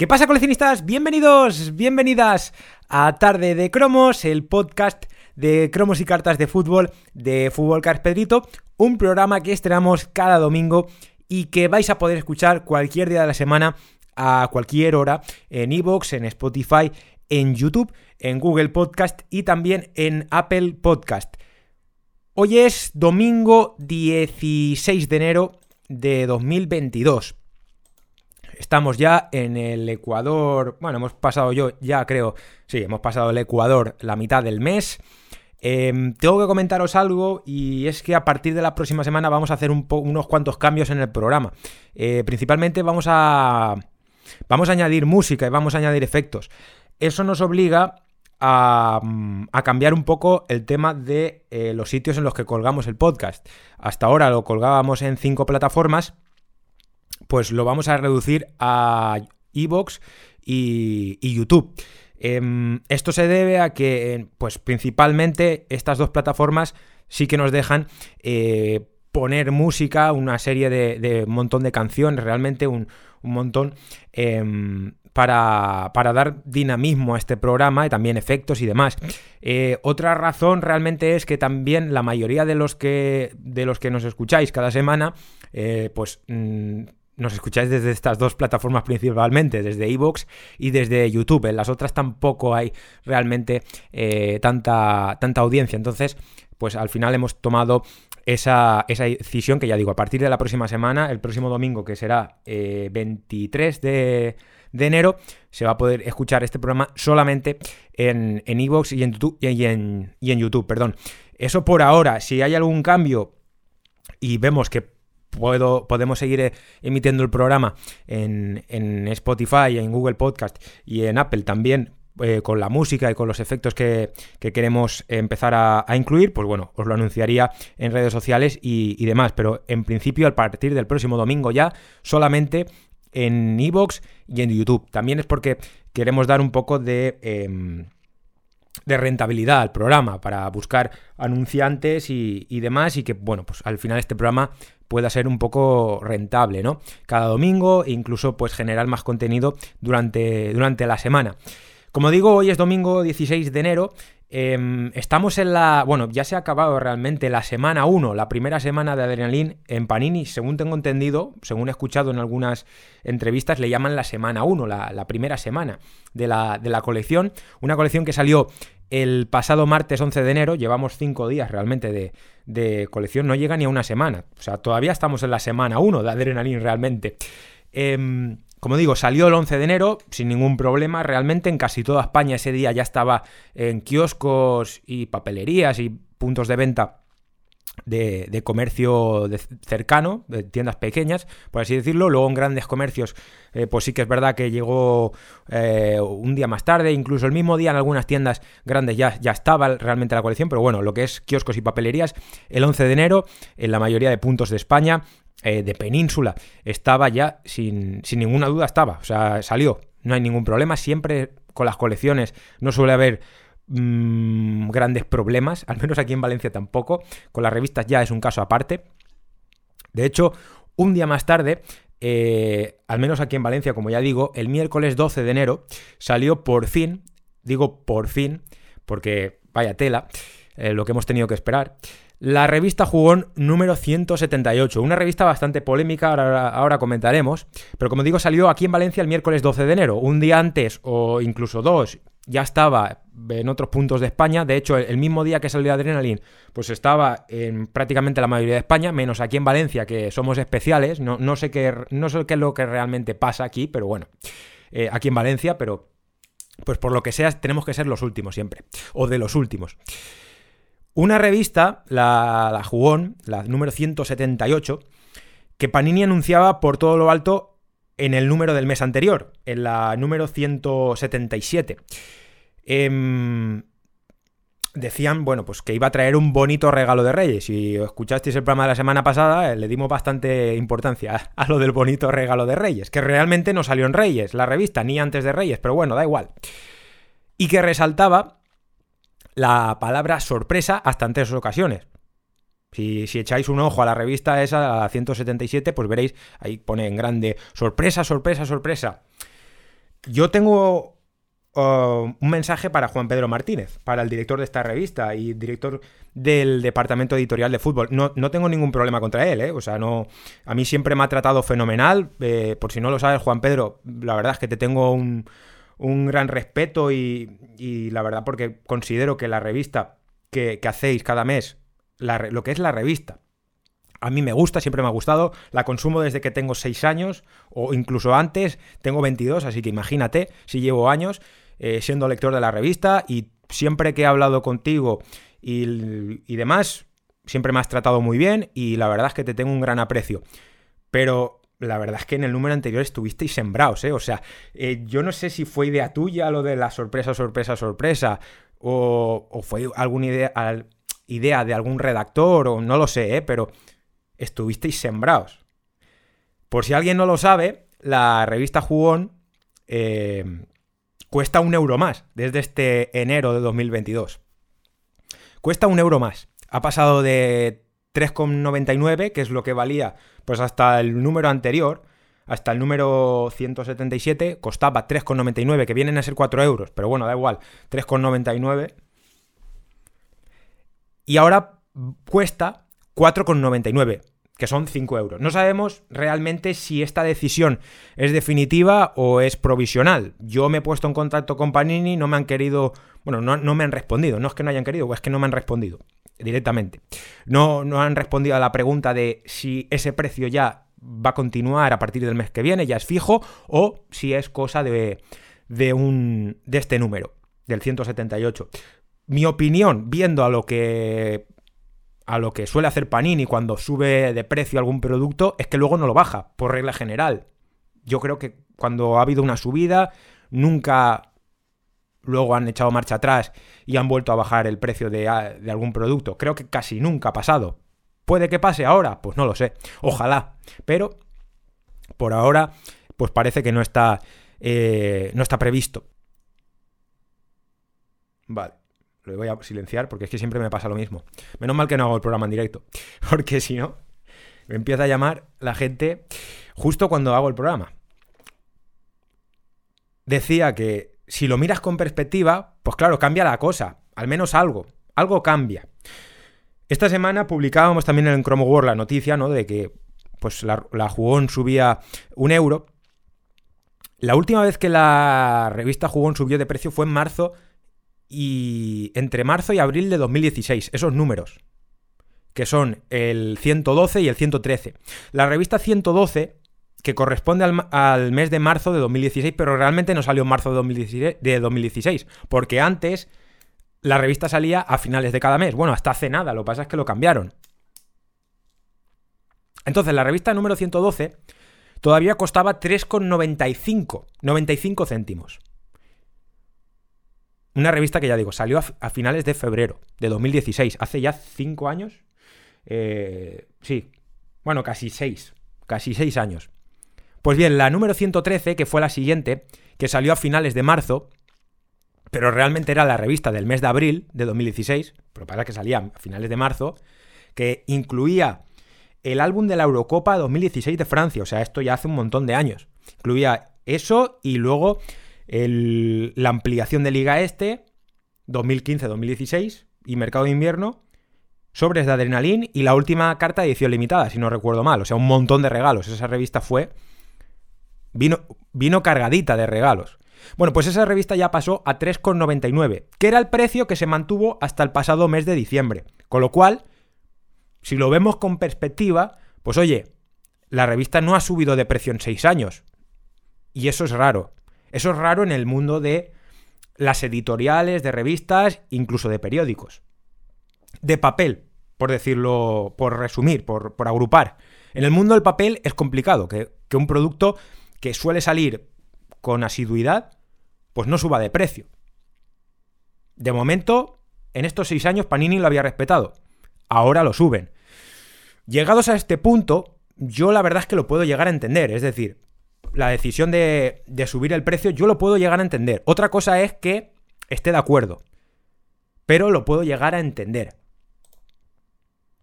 ¿Qué pasa coleccionistas? Bienvenidos, bienvenidas a Tarde de Cromos, el podcast de cromos y cartas de fútbol de Fútbol Pedrito, un programa que estrenamos cada domingo y que vais a poder escuchar cualquier día de la semana a cualquier hora en iVoox, en Spotify, en YouTube, en Google Podcast y también en Apple Podcast. Hoy es domingo 16 de enero de 2022 estamos ya en el Ecuador. Bueno, hemos pasado yo, ya creo, sí, hemos pasado el Ecuador la mitad del mes. Em, tengo que comentaros algo y es que a partir de la próxima semana vamos a hacer unos cuantos cambios en el programa. Eh, principalmente vamos a, vamos a añadir música y vamos a añadir efectos. Eso nos obliga a, a, cambiar un poco el tema de eh, los sitios en los que colgamos el podcast. Hasta ahora lo colgábamos en cinco plataformas pues lo vamos a reducir a Evox y, YouTube. Em, esto se debe a que, pues principalmente estas dos plataformas sí que nos dejan eh, poner música, una serie de, montón de canciones, realmente un, montón em, para, dar dinamismo a este programa y también efectos y demás. Eh, otra razón realmente es que también la mayoría de los que, de los que nos escucháis cada semana, eh, pues... Mm, nos escucháis desde estas dos plataformas principalmente, desde Evox y desde YouTube. En las otras tampoco hay realmente eh, tanta, tanta audiencia. Entonces, pues al final hemos tomado esa, decisión que ya digo, a partir de la próxima semana, el próximo domingo, que será 23 eh, de, enero, se va a poder escuchar este programa solamente en Evox y, en YouTube, y, en, y en YouTube. Perdón. Eso por ahora, si hay algún cambio y vemos que puedo, podemos seguir eh, emitiendo el programa en, en Spotify, en Google Podcast y en Apple también eh, con la música y con los efectos que, queremos empezar a, incluir, pues bueno, os lo anunciaría en redes sociales y, demás. Pero en principio, a partir del próximo domingo ya, solamente en Evox y en YouTube. También es porque queremos dar un poco de. Em, de rentabilidad al programa para buscar anunciantes y, y, demás y que bueno pues al final este programa pueda ser un poco rentable, ¿no? Cada domingo e incluso pues generar más contenido durante, durante la semana. Como digo, hoy es domingo 16 de enero. Em, estamos en la. Bueno, ya se ha acabado realmente la semana 1, la primera semana de Adrenalin en Panini. Según tengo entendido, según he escuchado en algunas entrevistas, le llaman la semana 1, la, primera semana de la, de la colección. Una colección que salió el pasado martes 11 de enero, llevamos cinco días realmente de, colección, no llega ni a una semana. O sea, todavía estamos en la semana 1 de Adrenaline realmente. Em, como digo, salió el 11 de enero sin ningún problema. Realmente en casi toda España ese día ya estaba en kioscos y papelerías y puntos de venta de, comercio cercano, de tiendas pequeñas, por así decirlo. Luego en grandes comercios, eh, pues sí que es verdad que llegó eh, un día más tarde, incluso el mismo día en algunas tiendas grandes ya, ya estaba realmente la colección, pero bueno, lo que es kioscos y papelerías, el 11 de enero, en la mayoría de puntos de España, eh, de península, estaba ya, sin, sin ninguna duda estaba, o sea, salió, no hay ningún problema, siempre con las colecciones no suele haber Mm, grandes problemas, al menos aquí en Valencia tampoco. Con las revistas ya es un caso aparte. De hecho, un día más tarde, eh, al menos aquí en Valencia, como ya digo, el miércoles 12 de enero salió por fin, digo por fin, porque vaya tela, eh, lo que hemos tenido que esperar. La revista Jugón número 178, una revista bastante polémica, ahora, comentaremos, pero como digo salió aquí en Valencia el miércoles 12 de enero, un día antes o incluso dos, ya estaba en otros puntos de España. De hecho, el mismo día que salió Adrenaline, pues estaba en prácticamente la mayoría de España, menos aquí en Valencia, que somos especiales. No, sé, qué, no sé es lo que realmente pasa aquí, pero bueno, eh, aquí en Valencia, pero pues por lo que sea, tenemos que ser los últimos siempre, o de los últimos. Una revista, la, la Jugón, la número 178, que Panini anunciaba por todo lo alto en el número del mes anterior, en la número 177. Em, decían, bueno, pues que iba a traer un bonito regalo de Reyes. Si escuchasteis el programa de la semana pasada, eh, le dimos bastante importancia a lo del bonito regalo de Reyes, que realmente no salió en Reyes, la revista, ni antes de Reyes, pero bueno, da igual. Y que resaltaba la palabra sorpresa hasta en tres ocasiones. Si, echáis un ojo a la revista esa, a 177, pues veréis, ahí pone en grande, sorpresa, sorpresa, sorpresa. yo tengo uh, un mensaje para Juan Pedro Martínez, para el director de esta revista y director del departamento editorial de fútbol. No, no tengo ningún problema contra él, ¿eh? O sea, no. A mí siempre me ha tratado fenomenal. Eh, por si no lo sabes, Juan Pedro, la verdad es que te tengo un, un gran respeto y, y, la verdad porque considero que la revista que, que hacéis cada mes, la, lo que es la revista, a mí me gusta, siempre me ha gustado. La consumo desde que tengo 6 años o incluso antes. Tengo 22, así que imagínate si llevo años eh, siendo lector de la revista y siempre que he hablado contigo y, y, demás, siempre me has tratado muy bien y la verdad es que te tengo un gran aprecio. Pero la verdad es que en el número anterior estuvisteis sembrados, ¿eh? O sea, eh, yo no sé si fue idea tuya lo de la sorpresa, sorpresa, sorpresa o, fue alguna idea, idea de algún redactor o no lo sé, ¿eh? Pero estuvisteis sembrados. Por si alguien no lo sabe, la revista Jugón eh, cuesta un euro más desde este enero de 2022. Cuesta un euro más. Ha pasado de 3,99, que es lo que valía pues hasta el número anterior, hasta el número 177, costaba 3,99, que vienen a ser 4 euros, pero bueno, da igual, 3,99. Y ahora cuesta 4,99 que son 5 euros. No sabemos realmente si esta decisión es definitiva o es provisional. Yo me he puesto en contacto con Panini, no me han querido, bueno, no, me han respondido, no es que no hayan querido, es que no me han respondido directamente. No, no han respondido a la pregunta de si ese precio ya va a continuar a partir del mes que viene, ya es fijo, o si es cosa de, de, un, de este número, del 178. Mi opinión, viendo a lo que a lo que suele hacer Panini cuando sube de precio algún producto es que luego no lo baja, por regla general. Yo creo que cuando ha habido una subida, nunca luego han echado marcha atrás y han vuelto a bajar el precio de, algún producto. Creo que casi nunca ha pasado. ¿Puede que pase ahora? Pues no lo sé. Ojalá. Pero por ahora, pues parece que no está, eh, no está previsto. Vale. Lo voy a silenciar porque es que siempre me pasa lo mismo. Menos mal que no hago el programa en directo. Porque si no, me empieza a llamar la gente justo cuando hago el programa. Decía que si lo miras con perspectiva, pues claro, cambia la cosa. Al menos algo. Algo cambia. Esta semana publicábamos también en Chrome World la noticia, ¿no? De que pues la, la Jugón subía un euro. La última vez que la revista Jugón subió de precio fue en marzo y entre marzo y abril de 2016, esos números, que son el 112 y el 113. La revista 112, que corresponde al, mes de marzo de 2016, pero realmente no salió en marzo de 2016, de 2016, porque antes la revista salía a finales de cada mes. Bueno, hasta hace nada, lo que pasa es que lo cambiaron. Entonces, la revista número 112 todavía costaba 3,95, 95 céntimos. Una revista que ya digo, salió a, finales de febrero de 2016, hace ya cinco años. Eh, sí, bueno, casi seis, casi seis años. Pues bien, la número 113, que fue la siguiente, que salió a finales de marzo, pero realmente era la revista del mes de abril de 2016, pero para que salía a finales de marzo, que incluía el álbum de la Eurocopa 2016 de Francia, o sea, esto ya hace un montón de años. Incluía eso y luego la ampliación de Liga Este, 2015-2016, y Mercado de Invierno, sobres de Adrenalin y la última carta de edición limitada, si no recuerdo mal. O sea, un montón de regalos. Esa revista fue. Vino, vino cargadita de regalos. Bueno, pues esa revista ya pasó a 3,99, que era el precio que se mantuvo hasta el pasado mes de diciembre. Con lo cual, si lo vemos con perspectiva, pues oye, la revista no ha subido de precio en 6 años. Y eso es raro. Eso es raro en el mundo de las editoriales, de revistas, incluso de periódicos. De papel, por decirlo, por resumir, por, agrupar. En el mundo del papel es complicado que, que un producto que suele salir con asiduidad, pues no suba de precio. De momento, en estos seis años Panini lo había respetado. Ahora lo suben. Llegados a este punto, yo la verdad es que lo puedo llegar a entender. Es decir, la decisión de, subir el precio, yo lo puedo llegar a entender. Otra cosa es que esté de acuerdo. Pero lo puedo llegar a entender.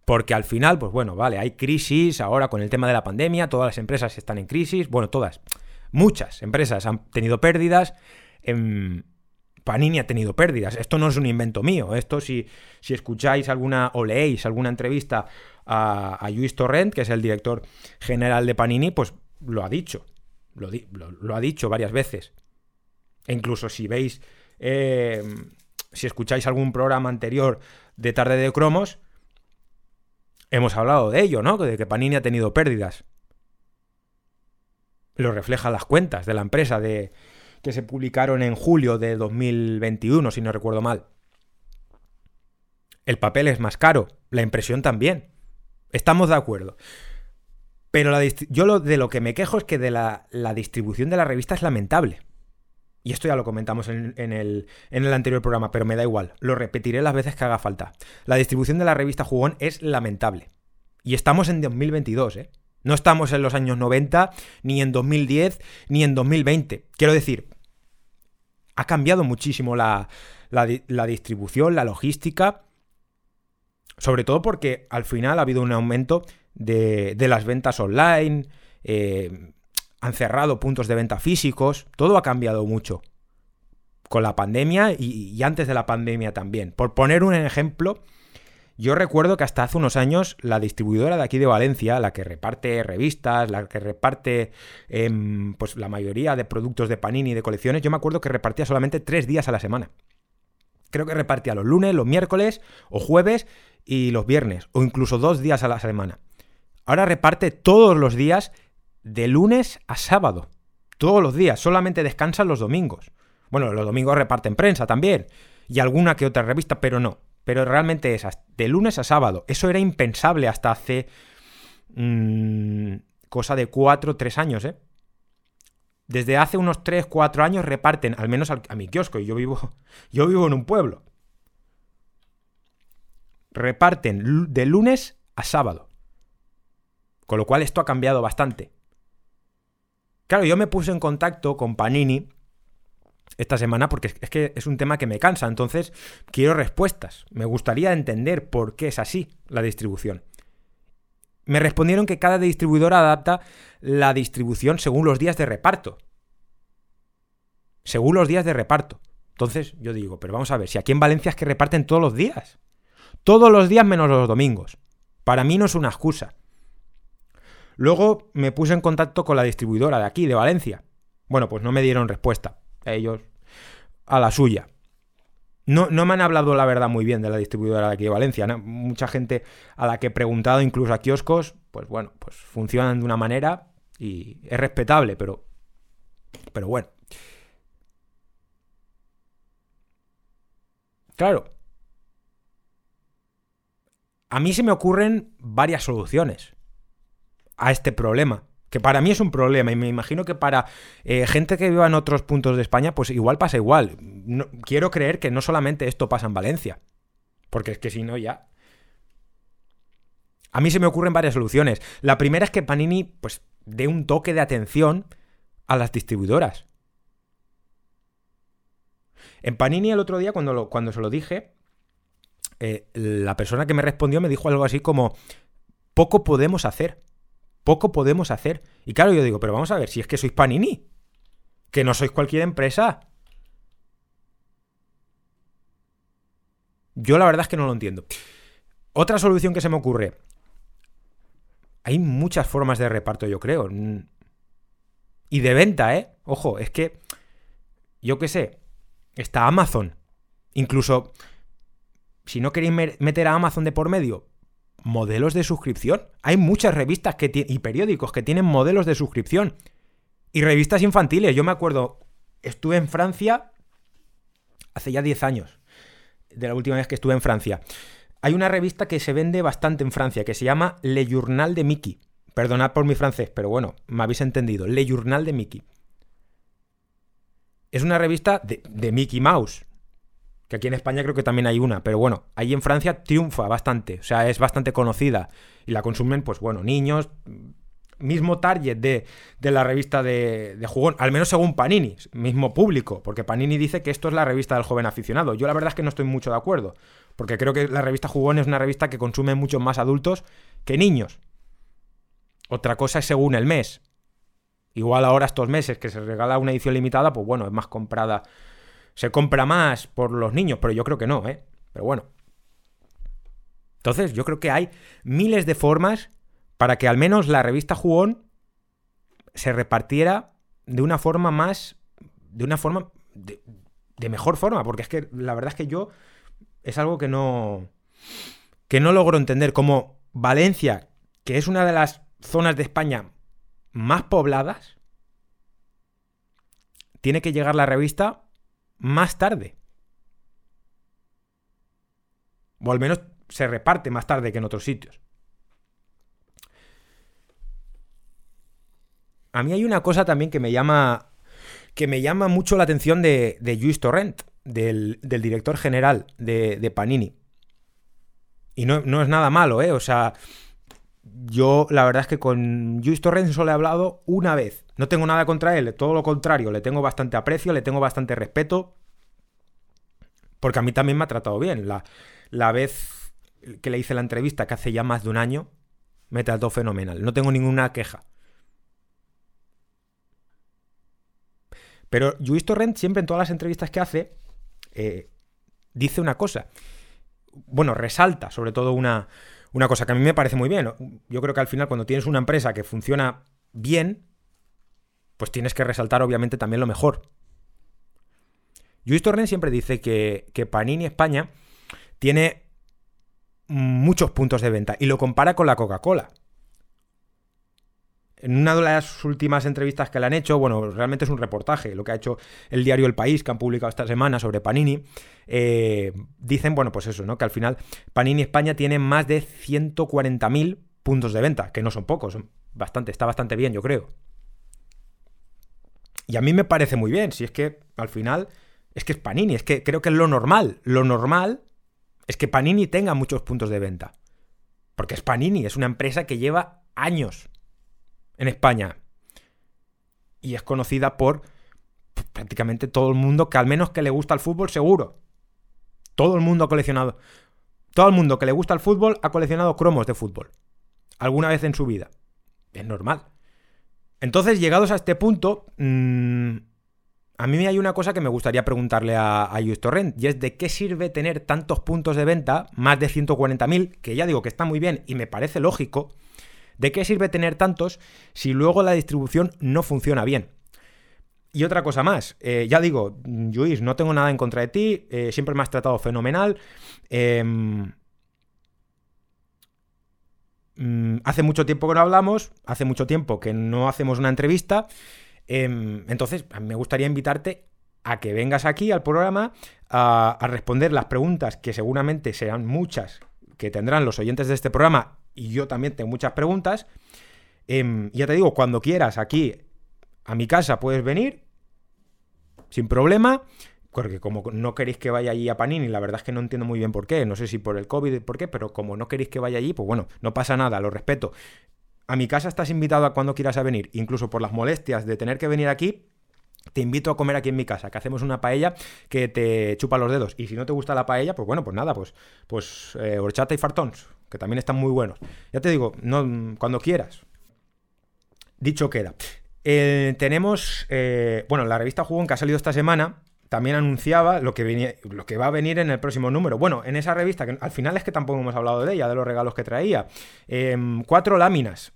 Porque al final, pues bueno, vale, hay crisis ahora con el tema de la pandemia, todas las empresas están en crisis, bueno, todas. Muchas empresas han tenido pérdidas. Em, Panini ha tenido pérdidas. Esto no es un invento mío. Esto, si, si escucháis alguna o leéis alguna entrevista a, a Luis Torrent, que es el director general de Panini, pues lo ha dicho. Lo, ha dicho varias veces. E incluso si veis, eh, si escucháis algún programa anterior de Tarde de Cromos, hemos hablado de ello, ¿no? De que Panini ha tenido pérdidas. Lo reflejan las cuentas de la empresa de, que se publicaron en julio de 2021, si no recuerdo mal. El papel es más caro, la impresión también. Estamos de acuerdo. Pero yo lo, de lo que me quejo es que de la, distribución de la revista es lamentable. Y esto ya lo comentamos en, el, en, el, anterior programa, pero me da igual. Lo repetiré las veces que haga falta. La distribución de la revista Jugón es lamentable. Y estamos en 2022, ¿eh? No estamos en los años 90, ni en 2010, ni en 2020. Quiero decir, ha cambiado muchísimo la, distribución, la logística. Sobre todo porque al final ha habido un aumento de, las ventas online. Eh, han cerrado puntos de venta físicos. Todo ha cambiado mucho. Con la pandemia y antes de la pandemia también. Por poner un ejemplo, yo recuerdo que hasta hace unos años la distribuidora de aquí de Valencia, la que reparte revistas, la que reparte em, pues la mayoría de productos de Panini y de colecciones, yo me acuerdo que repartía solamente tres días a la semana. Creo que repartía los lunes, los miércoles o jueves y los viernes, o incluso dos días a la semana. Ahora reparte todos los días de lunes a sábado. Todos los días, solamente descansan los domingos. Bueno, los domingos reparten prensa también. Y alguna que otra revista, pero no pero realmente es de lunes a sábado. Eso era impensable hasta hace mm, cosa de 4 3 años, ¿eh? Desde hace unos 3, 4 años reparten, al menos a, mi kiosco, y yo vivo, yo vivo en un pueblo. Reparten de lunes a sábado. Con lo cual esto ha cambiado bastante. Claro, yo me puse en contacto con Panini esta semana porque es que es un tema que me cansa, entonces quiero respuestas. Me gustaría entender por qué es así la distribución. Me respondieron que cada distribuidora adapta la distribución según los días de reparto. Según los días de reparto. Entonces yo digo, pero vamos a ver, si aquí en Valencia es que reparten todos los días. Todos los días menos los domingos. Para mí no es una excusa. Luego me puse en contacto con la distribuidora de aquí, de Valencia. Bueno, pues no me dieron respuesta ellos a la suya. No, no, me han hablado la verdad muy bien de la distribuidora de aquí de Valencia. Mucha gente a la que he preguntado, incluso a kioscos, pues bueno, pues funcionan de una manera y es respetable, pero, pero bueno. Claro. A mí se me ocurren varias soluciones a este problema que para mí es un problema y me imagino que para eh, gente que viva en otros puntos de España, pues igual pasa igual. quiero creer que no solamente esto pasa en Valencia, porque es que si no ya... A mí se me ocurren varias soluciones. La primera es que Panini pues dé un toque de atención a las distribuidoras. En Panini el otro día cuando, cuando se lo dije, eh, la persona que me respondió me dijo algo así como, poco podemos hacer poco podemos hacer. Y claro, yo digo, pero vamos a ver, si es que sois Panini, que no sois cualquier empresa. Yo la verdad es que no lo entiendo. Otra solución que se me ocurre. Hay muchas formas de reparto, yo creo. Y de venta, ¿eh? Ojo, es que, yo qué sé, está Amazon. Incluso, si no queréis meter a Amazon de por medio, modelos de suscripción. Hay muchas revistas que y periódicos que tienen modelos de suscripción. Y revistas infantiles. Yo me acuerdo, estuve en Francia hace ya 10 años, de la última vez que estuve en Francia. Hay una revista que se vende bastante en Francia, que se llama Le Journal de Mickey. Perdonad por mi francés, pero bueno, me habéis entendido. Le Journal de Mickey. Es una revista de, de Mickey Mouse que aquí en España creo que también hay una, pero bueno, ahí en Francia triunfa bastante, o sea, es bastante conocida y la consumen, pues bueno, niños, mismo target de, la revista de, de, jugón, al menos según Panini, mismo público, porque Panini dice que esto es la revista del joven aficionado. Yo la verdad es que no estoy mucho de acuerdo, porque creo que la revista jugón es una revista que consume muchos más adultos que niños. Otra cosa es según el mes. Igual ahora estos meses que se regala una edición limitada, pues bueno, es más comprada. Se compra más por los niños, pero yo creo que no, ¿eh? Pero bueno. Entonces, yo creo que hay miles de formas para que al menos la revista Jugón se repartiera de una forma más. de una forma. de, de mejor forma, porque es que la verdad es que yo. es algo que no. que no logro entender. Como Valencia, que es una de las zonas de España más pobladas, tiene que llegar la revista más tarde. O al menos se reparte más tarde que en otros sitios. A mí hay una cosa también que me llama. que me llama mucho la atención de, de Luis Torrent, del, del, director general de, de Panini. Y no, no, es nada malo, ¿eh? O sea, yo la verdad es que con Luis Torrent solo he hablado una vez. No tengo nada contra él, todo lo contrario, le tengo bastante aprecio, le tengo bastante respeto. Porque a mí también me ha tratado bien. La, la vez que le hice la entrevista, que hace ya más de un año, me trató fenomenal. No tengo ninguna queja. Pero Luis Torrent siempre en todas las entrevistas que hace eh, dice una cosa. Bueno, resalta sobre todo una, una cosa que a mí me parece muy bien. Yo creo que al final cuando tienes una empresa que funciona bien, pues tienes que resaltar obviamente también lo mejor. Luis Torrent siempre dice que, que Panini España tiene muchos puntos de venta y lo compara con la Coca-Cola en una de las últimas entrevistas que le han hecho, bueno, realmente es un reportaje, lo que ha hecho el diario El País, que han publicado esta semana sobre Panini, eh, dicen, bueno, pues eso, ¿no? Que al final Panini España tiene más de 140.000 puntos de venta, que no son pocos, son bastante, está bastante bien, yo creo. Y a mí me parece muy bien, si es que al final es que es Panini, es que creo que es lo normal, lo normal es que Panini tenga muchos puntos de venta. Porque es Panini, es una empresa que lleva años en España. Y es conocida por prácticamente todo el mundo que al menos que le gusta el fútbol seguro. Todo el mundo ha coleccionado. Todo el mundo que le gusta el fútbol ha coleccionado cromos de fútbol. Alguna vez en su vida. Es normal. Entonces, llegados a este punto, mmm, a mí hay una cosa que me gustaría preguntarle a, a Torrent, y es de qué sirve tener tantos puntos de venta, más de 140.000, que ya digo que está muy bien y me parece lógico, ¿De qué sirve tener tantos si luego la distribución no funciona bien? Y otra cosa más, eh, ya digo, Luis, no tengo nada en contra de ti, eh, siempre me has tratado fenomenal. Eh, hace mucho tiempo que no hablamos, hace mucho tiempo que no hacemos una entrevista. Em, entonces, me gustaría invitarte a que vengas aquí al programa a responder las preguntas que seguramente serán muchas que tendrán los oyentes de este programa y yo también tengo muchas preguntas. Eh, ya te digo, cuando quieras aquí a mi casa puedes venir sin problema. Porque como no queréis que vaya allí a Panini, la verdad es que no entiendo muy bien por qué, no sé si por el COVID, por qué, pero como no queréis que vaya allí, pues bueno, no pasa nada, lo respeto. A mi casa estás invitado a cuando quieras a venir, incluso por las molestias de tener que venir aquí, te invito a comer aquí en mi casa, que hacemos una paella que te chupa los dedos. Y si no te gusta la paella, pues bueno, pues nada, pues, pues eh, horchata y fartons, que también están muy buenos. Ya te digo, no, cuando quieras. Dicho queda. Eh, tenemos, eh, bueno, la revista Jugón que ha salido esta semana también anunciaba lo que, lo que va a venir en el próximo número. Bueno, en esa revista, que al final es que tampoco hemos hablado de ella, de los regalos que traía. Em, cuatro láminas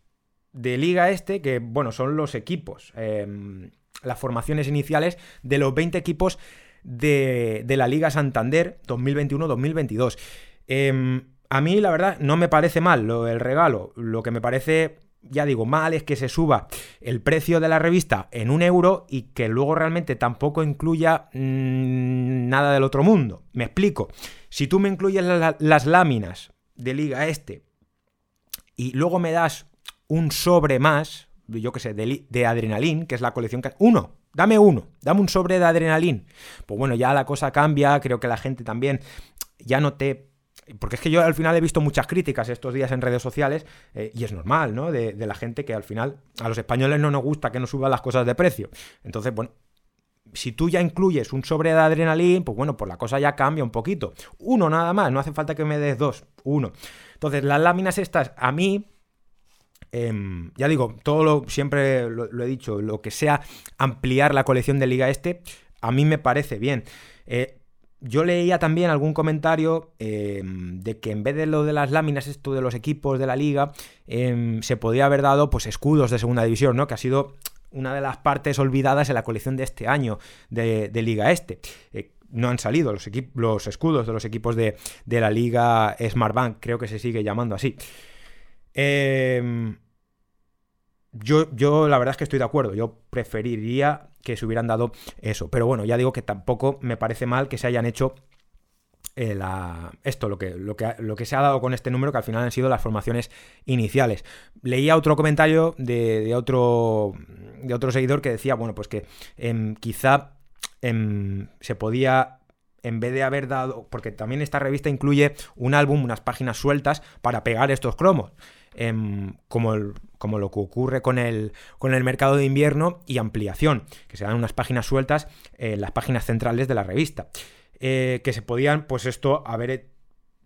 de Liga Este, que, bueno, son los equipos, em, las formaciones iniciales de los 20 equipos de, de la Liga Santander 2021-2022. A mí, la verdad, no me parece mal lo, el regalo. Lo que me parece, ya digo, mal es que se suba el precio de la revista en un euro y que luego realmente tampoco incluya mmm, nada del otro mundo. Me explico. Si tú me incluyes la, las láminas de Liga Este y luego me das un sobre más, yo qué sé, de, de Adrenalin, que es la colección que... Uno, dame uno, dame un sobre de Adrenalin. Pues bueno, ya la cosa cambia, creo que la gente también ya no te porque es que yo al final he visto muchas críticas estos días en redes sociales eh, y es normal, ¿no? De, la gente que al final a los españoles no nos gusta que nos suban las cosas de precio. Entonces, bueno, si tú ya incluyes un sobre de adrenalina, pues bueno, pues la cosa ya cambia un poquito. Uno nada más, no hace falta que me des dos, uno. Entonces, las láminas estas, a mí, Em, ya digo, todo lo, siempre lo, he dicho, lo que sea ampliar la colección de Liga Este, a mí me parece bien. Eh, yo leía también algún comentario em, de que en vez de lo de las láminas, esto de los equipos de la liga, em, se podía haber dado pues escudos de segunda división, ¿no? Que ha sido una de las partes olvidadas en la colección de este año de, Liga Este. Eh, no han salido los, escudos de los equipos de, de la Liga Smart Bank, creo que se sigue llamando así. Eh, yo, yo la verdad es que estoy de acuerdo. Yo preferiría que se hubieran dado eso. Pero bueno, ya digo que tampoco me parece mal que se hayan hecho eh, esto, lo que, lo, que, lo que se ha dado con este número, que al final han sido las formaciones iniciales. Leía otro comentario de, otro, de otro seguidor que decía, bueno, pues que em, quizá em, se podía en vez de haber dado, porque también esta revista incluye un álbum, unas páginas sueltas para pegar estos cromos. Em, como, como, lo que ocurre con el, con el mercado de invierno y ampliación, que se dan unas páginas sueltas en las páginas centrales de la revista. Eh, que se podían, pues esto, haber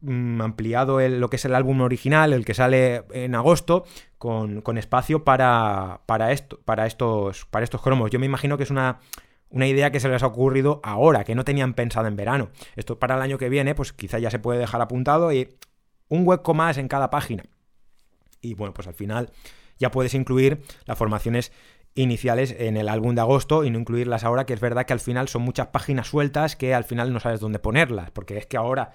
mm, ampliado lo que es el álbum original, el que sale en agosto, con, espacio para, para, esto, para, estos, para estos cromos. Yo me imagino que es una, una idea que se les ha ocurrido ahora, que no tenían pensado en verano. Esto para el año que viene, pues quizá ya se puede dejar apuntado y un hueco más en cada página y bueno, pues al final ya puedes incluir las formaciones iniciales en el álbum de agosto y no incluirlas ahora, que es verdad que al final son muchas páginas sueltas que al final no sabes dónde ponerlas, porque es que ahora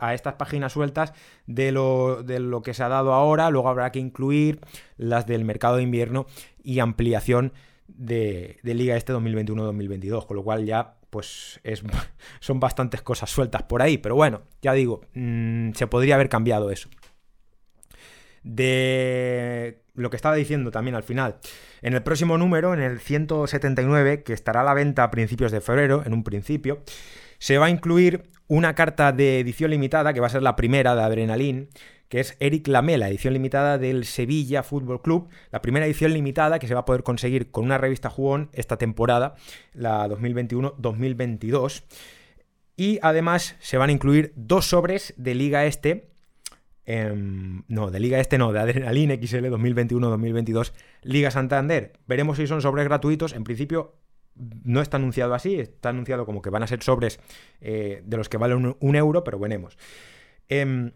a estas páginas sueltas de lo, de lo que se ha dado ahora, luego habrá que incluir las del mercado de invierno y ampliación de, Liga Este 2021-2022, con lo cual ya pues es, son bastantes cosas sueltas por ahí, pero bueno, ya digo, mm, se podría haber cambiado eso de lo que estaba diciendo también al final. En el próximo número, en el 179, que estará a la venta a principios de febrero, en un principio, se va a incluir una carta de edición limitada, que va a ser la primera de Adrenalin, que es Eric Lamela, edición limitada del Sevilla Fútbol Club, la primera edición limitada que se va a poder conseguir con una revista jugón esta temporada, la 2021-2022. Y además se van a incluir dos sobres de Liga Este, Em, no, de Liga Este no, de Adrenalin XL 2021-2022, Liga Santander. Veremos si son sobres gratuitos. En principio no está anunciado así, está anunciado como que van a ser sobres eh, de los que valen un, euro, pero veremos. Em,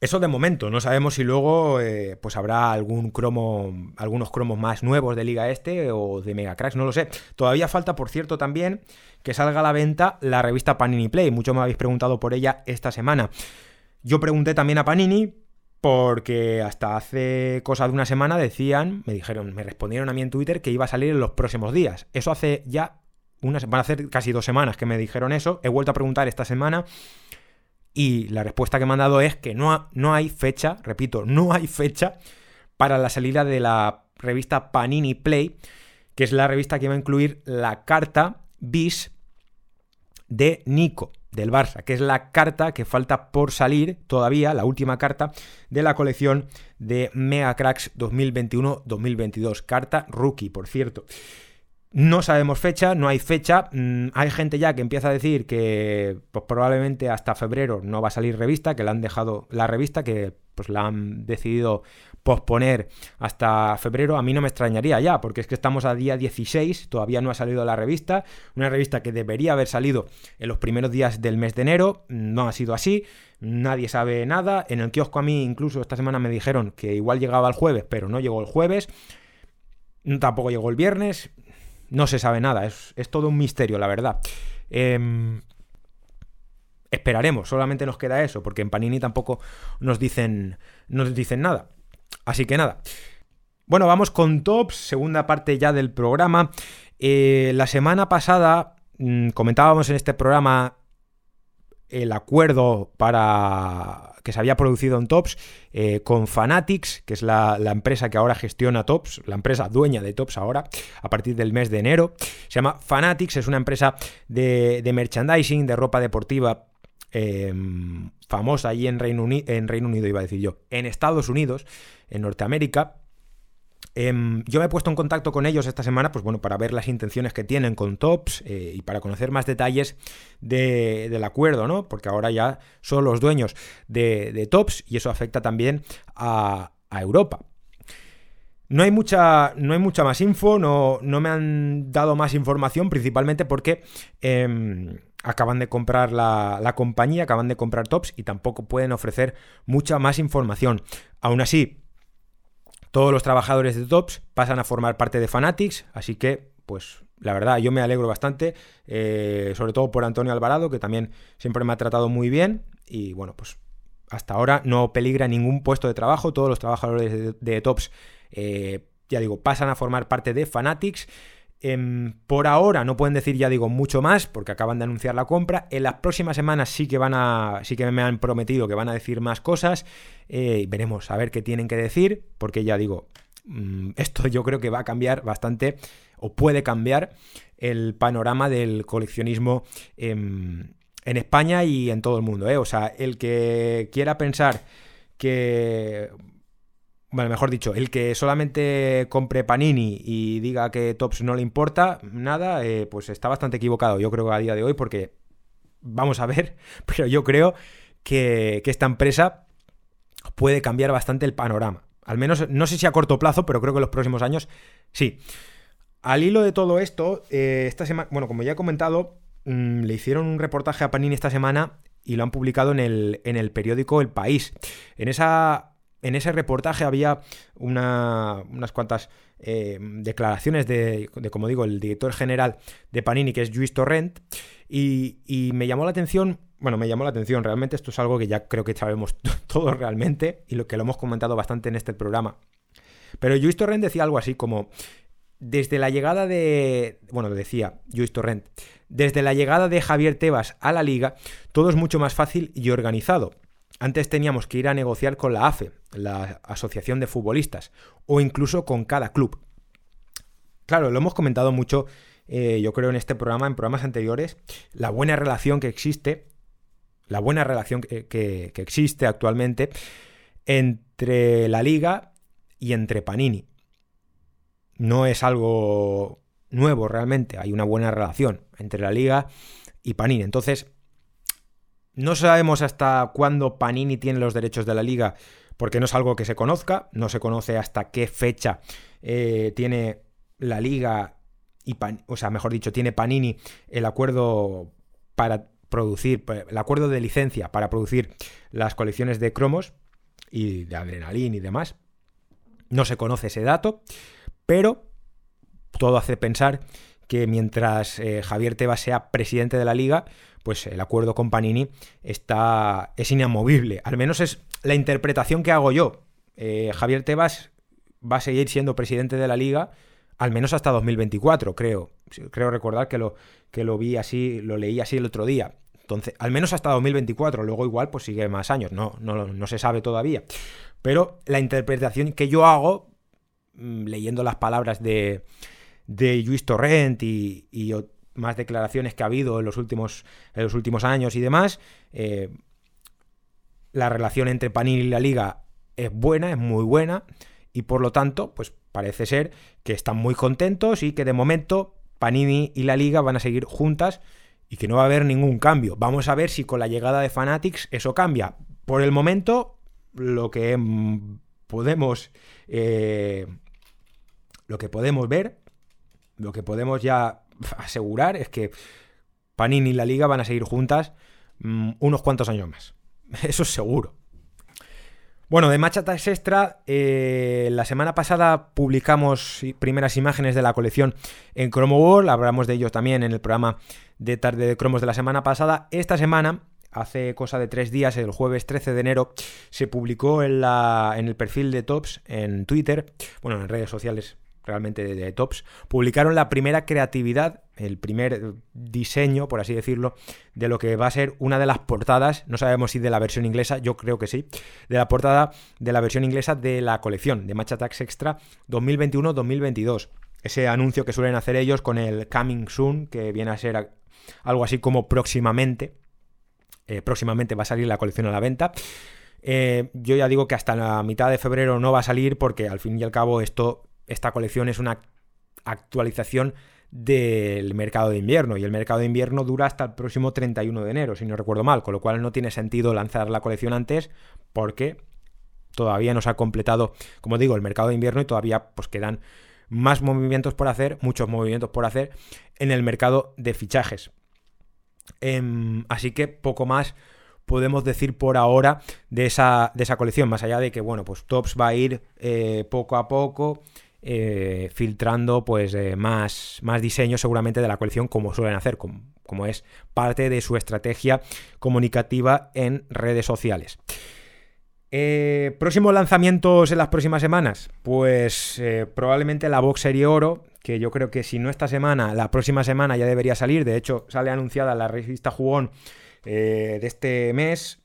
eso de momento, no sabemos si luego eh, pues habrá algún cromo, algunos cromos más nuevos de Liga Este o de Mega Cracks, no lo sé. Todavía falta, por cierto, también que salga a la venta la revista Panini Play. Mucho me habéis preguntado por ella esta semana. Yo pregunté también a Panini porque hasta hace cosa de una semana decían, me dijeron, me respondieron a mí en Twitter que iba a salir en los próximos días. Eso hace ya unas, van a hacer casi dos semanas que me dijeron eso. He vuelto a preguntar esta semana y la respuesta que me han dado es que no, no hay fecha, repito, no hay fecha para la salida de la revista Panini Play, que es la revista que va a incluir la carta bis de Nico del Barça, que es la carta que falta por salir todavía, la última carta de la colección de Mega Cracks 2021-2022. Carta rookie, por cierto. No sabemos fecha, no hay fecha. Mm, hay gente ya que empieza a decir que pues, probablemente hasta febrero no va a salir revista, que la han dejado la revista, que pues la han decidido posponer hasta febrero, a mí no me extrañaría ya, porque es que estamos a día 16, todavía no ha salido la revista, una revista que debería haber salido en los primeros días del mes de enero, no ha sido así, nadie sabe nada, en el kiosco a mí incluso esta semana me dijeron que igual llegaba el jueves, pero no llegó el jueves, tampoco llegó el viernes, no se sabe nada, es, todo un misterio, la verdad. Em, esperaremos, solamente nos queda eso, porque en Panini tampoco nos dicen, nos dicen nada. Así que nada. Bueno, vamos con tops, segunda parte ya del programa. Eh, la semana pasada mm, comentábamos en este programa el acuerdo para que se había producido en Tops eh, con Fanatics, que es la, empresa que ahora gestiona Tops, la empresa dueña de Tops ahora, a partir del mes de enero. Se llama Fanatics, es una empresa de, de merchandising, de ropa deportiva Em, famosa allí en Reino, Unido, iba a decir yo, en Estados Unidos, en Norteamérica. Em, yo me he puesto en contacto con ellos esta semana, pues bueno, para ver las intenciones que tienen con Tops eh, y para conocer más detalles del acuerdo, ¿no? Porque ahora ya son los dueños de, Tops y eso afecta también a, a Europa. No hay mucha, no hay mucha más info, no, no me han dado más información, principalmente porque em, acaban de comprar la, la, compañía, acaban de comprar Tops y tampoco pueden ofrecer mucha más información. Aún así, todos los trabajadores de Tops pasan a formar parte de Fanatics, así que, pues, la verdad, yo me alegro bastante, eh, sobre todo por Antonio Alvarado, que también siempre me ha tratado muy bien y, bueno, pues hasta ahora no peligra ningún puesto de trabajo, todos los trabajadores de Tops eh, ya digo, pasan a formar parte de Fanatics. Em, por ahora no pueden decir, ya digo, mucho más porque acaban de anunciar la compra. En las próximas semanas sí que van a, sí que me han prometido que van a decir más cosas. Eh, veremos a ver qué tienen que decir, porque ya digo, mm, esto yo creo que va a cambiar bastante o puede cambiar el panorama del coleccionismo en España y en todo el mundo. ¿eh? O sea, el que quiera pensar que bueno, mejor dicho, el que solamente compre Panini y diga que Tops no le importa nada, eh, pues está bastante equivocado, yo creo que a día de hoy, porque vamos a ver, pero yo creo que, esta empresa puede cambiar bastante el panorama. Al menos, no sé si a corto plazo, pero creo que en los próximos años sí. Al hilo de todo esto, eh, esta semana, bueno, como ya he comentado, mm, le hicieron un reportaje a Panini esta semana y lo han publicado en el, en el periódico El País. En esa en ese reportaje había unas cuantas eh, declaraciones de, como digo, el director general de Panini, que es Luis Torrent, y, me llamó la atención, bueno, me llamó la atención, realmente esto es algo que ya creo que sabemos todos realmente, y lo que lo hemos comentado bastante en este programa. Pero Luis Torrent decía algo así como, desde la llegada de, bueno, decía Luis Torrent, desde la llegada de Javier Tebas a la liga, todo es mucho más fácil y organizado. Antes teníamos que ir a negociar con la AFE, la Asociación de Futbolistas, o incluso con cada club. Claro, lo hemos comentado mucho, eh, yo creo, en este programa, en programas anteriores, la buena relación que existe, la buena relación que, existe actualmente entre la liga y entre Panini. No es algo nuevo realmente, hay una buena relación entre la liga y Panini. Entonces, no sabemos hasta cuándo Panini tiene los derechos de la liga, porque no es algo que se conozca, no se conoce hasta qué fecha eh, tiene la liga, y o sea, mejor dicho, tiene Panini el acuerdo para producir, el acuerdo de licencia para producir las colecciones de cromos y de adrenalina y demás. No se conoce ese dato, pero todo hace pensar que mientras eh, Javier Tebas sea presidente de la liga, pues el acuerdo con Panini está, es inamovible. Al menos es la interpretación que hago yo. Eh, Javier Tebas va a seguir siendo presidente de la liga al menos hasta 2024, creo. Creo recordar que lo, que lo vi así, lo leí así el otro día. Entonces, al menos hasta 2024, luego igual pues sigue más años, no, no, no se sabe todavía. Pero la interpretación que yo hago, mm, leyendo las palabras de, de Luis Torrent y, más declaraciones que ha habido en los últimos, en los últimos años y demás, eh, la relación entre Panini y la liga es buena, es muy buena, y por lo tanto, pues parece ser que están muy contentos y que de momento Panini y la liga van a seguir juntas y que no va a haber ningún cambio. Vamos a ver si con la llegada de Fanatics eso cambia. Por el momento, lo que podemos... Eh, lo que podemos ver lo que podemos ya asegurar es que Panini y la liga van a seguir juntas mm, unos cuantos años más. Eso es seguro. Bueno, de Machatas Extra, eh, la semana pasada publicamos primeras imágenes de la colección en Chromo World, hablamos de ellos también en el programa de tarde de cromos de la semana pasada. Esta semana, hace cosa de tres días, el jueves 13 de enero, se publicó en, la, en el perfil de Tops en Twitter, bueno, en redes sociales realmente de, tops, publicaron la primera creatividad, el primer diseño, por así decirlo, de lo que va a ser una de las portadas, no sabemos si de la versión inglesa, yo creo que sí, de la portada de la versión inglesa de la colección de Match Attacks Extra 2021-2022. Ese anuncio que suelen hacer ellos con el Coming Soon, que viene a ser algo así como próximamente. Eh, próximamente va a salir la colección a la venta. Eh, yo ya digo que hasta la mitad de febrero no va a salir porque al fin y al cabo esto esta colección es una actualización del mercado de invierno y el mercado de invierno dura hasta el próximo 31 de enero, si no recuerdo mal, con lo cual no tiene sentido lanzar la colección antes porque todavía no se ha completado, como digo, el mercado de invierno y todavía pues quedan más movimientos por hacer, muchos movimientos por hacer en el mercado de fichajes. Em, así que poco más podemos decir por ahora de esa, de esa colección, más allá de que, bueno, pues Tops va a ir eh, poco a poco eh, filtrando pues eh, más, más diseños seguramente de la colección como suelen hacer, como, como es parte de su estrategia comunicativa en redes sociales. próximos lanzamientos en las próximas semanas. Pues probablemente la Box Serie Oro, que yo creo que si no esta semana, la próxima semana ya debería salir. De hecho, sale anunciada la revista Jugón eh, de este mes,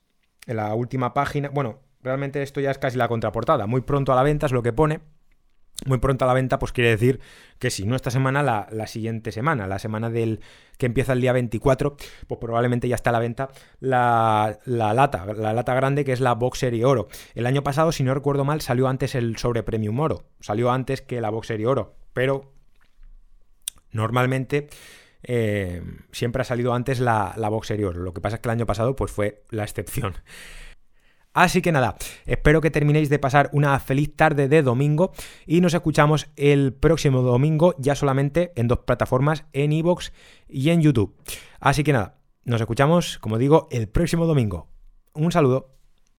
en la última página. Bueno, realmente esto ya es casi la contraportada. Muy pronto a la venta es lo que pone. Muy pronto a la venta, pues quiere decir que si no esta semana, la, siguiente semana, la semana del que empieza el día 24, pues probablemente ya está a la venta la, lata, la lata grande que es la Boxer y Oro. El año pasado, si no recuerdo mal, salió antes el sobre Premium Oro, salió antes que la Boxer y Oro, pero normalmente eh, siempre ha salido antes la, la box Lo que pasa es que el año pasado pues, fue la excepción. Así que nada, espero que terminéis de pasar una feliz tarde de domingo y nos escuchamos el próximo domingo ya solamente en dos plataformas, en iVoox y en YouTube. Así que nada, nos escuchamos, como digo, el próximo domingo. Un saludo.